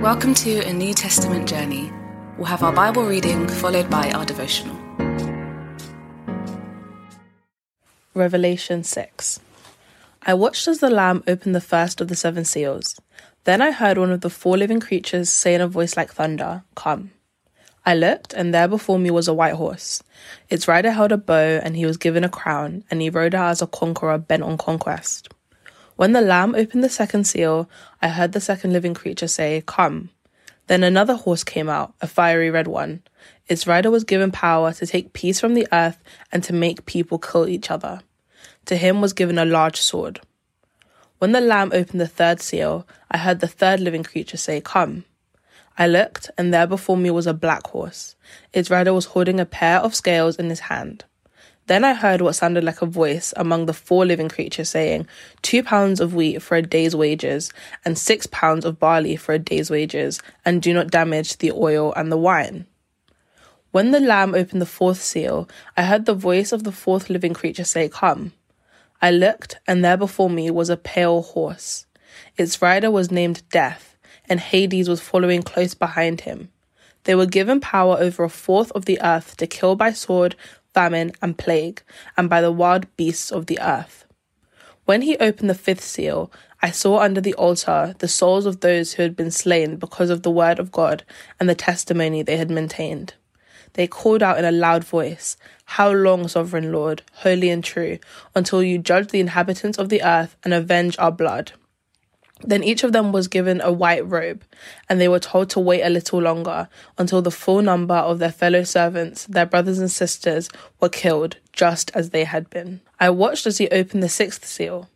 Welcome to a New Testament journey. We'll have our Bible reading followed by our devotional. Revelation 6 I watched as the Lamb opened the first of the seven seals. Then I heard one of the four living creatures say in a voice like thunder, Come. I looked, and there before me was a white horse. Its rider held a bow, and he was given a crown, and he rode out as a conqueror bent on conquest. When the Lamb opened the second seal, I heard the second living creature say, Come. Then another horse came out, a fiery red one. Its rider was given power to take peace from the earth and to make people kill each other. To him was given a large sword. When the Lamb opened the third seal, I heard the third living creature say, Come. I looked, and there before me was a black horse. Its rider was holding a pair of scales in his hand. Then I heard what sounded like a voice among the four living creatures saying, Two pounds of wheat for a day's wages, and six pounds of barley for a day's wages, and do not damage the oil and the wine. When the Lamb opened the fourth seal, I heard the voice of the fourth living creature say, Come. I looked, and there before me was a pale horse. Its rider was named Death, and Hades was following close behind him. They were given power over a fourth of the earth to kill by sword, famine, and plague, and by the wild beasts of the earth. When he opened the fifth seal, I saw under the altar the souls of those who had been slain because of the word of God and the testimony they had maintained. They called out in a loud voice, How long, sovereign Lord, holy and true, until you judge the inhabitants of the earth and avenge our blood? Then each of them was given a white robe, and they were told to wait a little longer until the full number of their fellow servants, their brothers and sisters, were killed, just as they had been. I watched as he opened the sixth seal.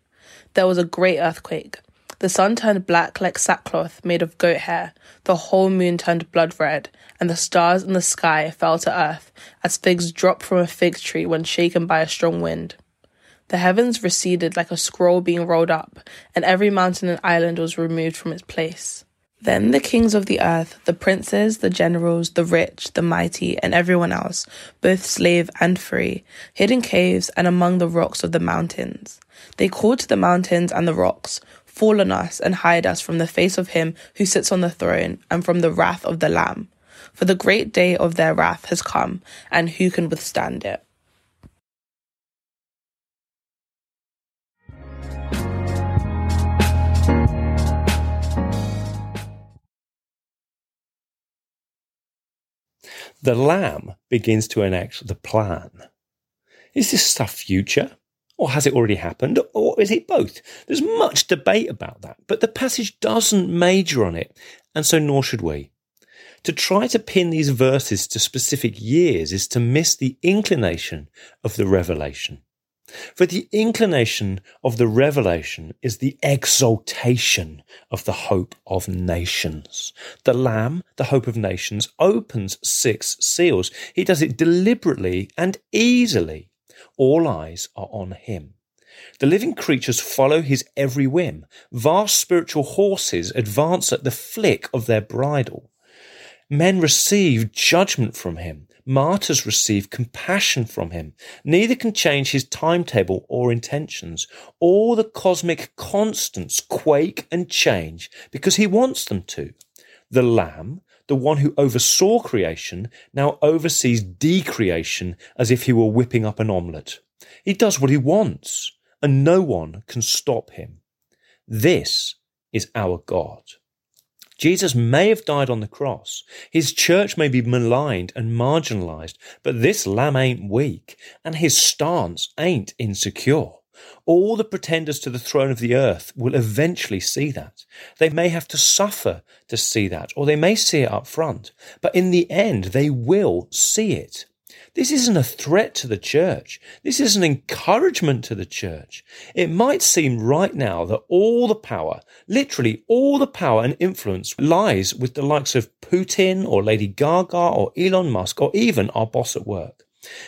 There was a great earthquake. The sun turned black like sackcloth made of goat hair, the whole moon turned blood red, and the stars in the sky fell to earth as figs drop from a fig tree when shaken by a strong wind. The heavens receded like a scroll being rolled up, and every mountain and island was removed from its place. Then the kings of the earth, the princes, the generals, the rich, the mighty, and everyone else, both slave and free, hid in caves and among the rocks of the mountains. They called to the mountains and the rocks, Fall on us and hide us from the face of him who sits on the throne and from the wrath of the Lamb. For the great day of their wrath has come, and who can withstand it? The Lamb begins to enact the plan. Is this stuff future? Or has it already happened? Or is it both? There's much debate about that, but the passage doesn't major on it, and so nor should we. To try to pin these verses to specific years is to miss the inclination of the revelation. For the inclination of the revelation is the exaltation of the hope of nations. The Lamb, the hope of nations, opens six seals. He does it deliberately and easily. All eyes are on him. The living creatures follow his every whim. Vast spiritual horses advance at the flick of their bridle. Men receive judgment from him. Martyrs receive compassion from him. Neither can change his timetable or intentions. All the cosmic constants quake and change because he wants them to. The Lamb, the one who oversaw creation, now oversees decreation as if he were whipping up an omelette. He does what he wants, and no one can stop him. This is our God. Jesus may have died on the cross. His church may be maligned and marginalized, but this lamb ain't weak, and his stance ain't insecure. All the pretenders to the throne of the earth will eventually see that. They may have to suffer to see that, or they may see it up front, but in the end, they will see it. This isn't a threat to the church. This is an encouragement to the church. It might seem right now that all the power, literally all the power and influence lies with the likes of Putin or Lady Gaga or Elon Musk or even our boss at work.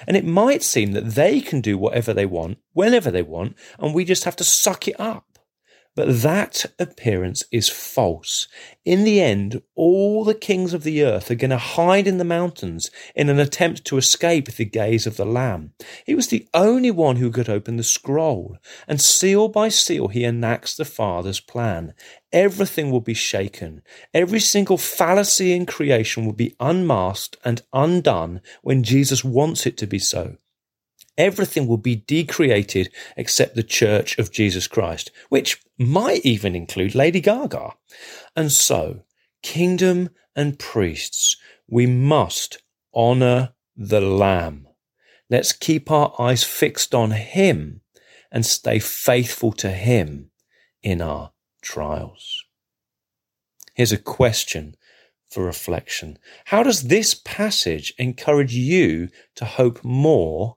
And it might seem that they can do whatever they want, whenever they want, and we just have to suck it up. But that appearance is false. In the end, all the kings of the earth are going to hide in the mountains in an attempt to escape the gaze of the Lamb. He was the only one who could open the scroll, and seal by seal he enacts the Father's plan. Everything will be shaken. Every single fallacy in creation will be unmasked and undone when Jesus wants it to be so. Everything will be decreated except the Church of Jesus Christ, which might even include Lady Gaga. And so, kingdom and priests, we must honor the Lamb. Let's keep our eyes fixed on Him and stay faithful to Him in our trials. Here's a question for reflection. How does this passage encourage you to hope more